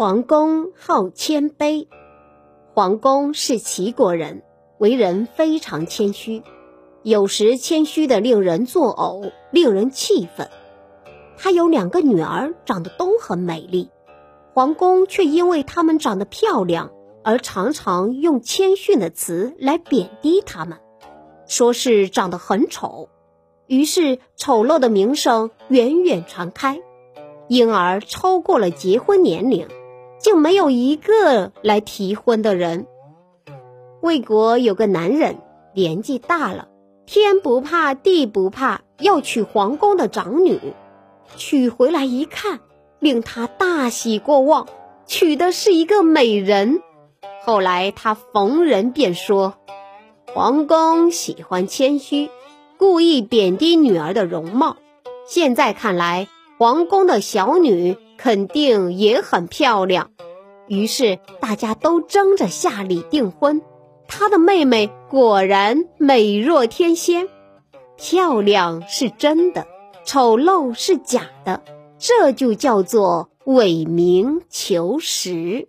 黄公好谦卑。黄公是齐国人，为人非常谦虚，有时谦虚的令人作呕，令人气愤。他有两个女儿，长得都很美丽，黄公却因为她们长得漂亮，而常常用谦逊的词来贬低她们，说是长得很丑。于是丑陋的名声远远传开，因而超过了结婚年龄。就没有一个来提婚的人。魏国有个男人年纪大了，天不怕地不怕，要娶皇宫的长女。娶回来一看，令他大喜过望，娶的是一个美人。后来他逢人便说：“皇宫喜欢谦虚，故意贬低女儿的容貌。现在看来，皇宫的小女。”肯定也很漂亮，于是大家都争着下礼订婚。她的妹妹果然美若天仙，漂亮是真的，丑陋是假的，这就叫做伪名求实。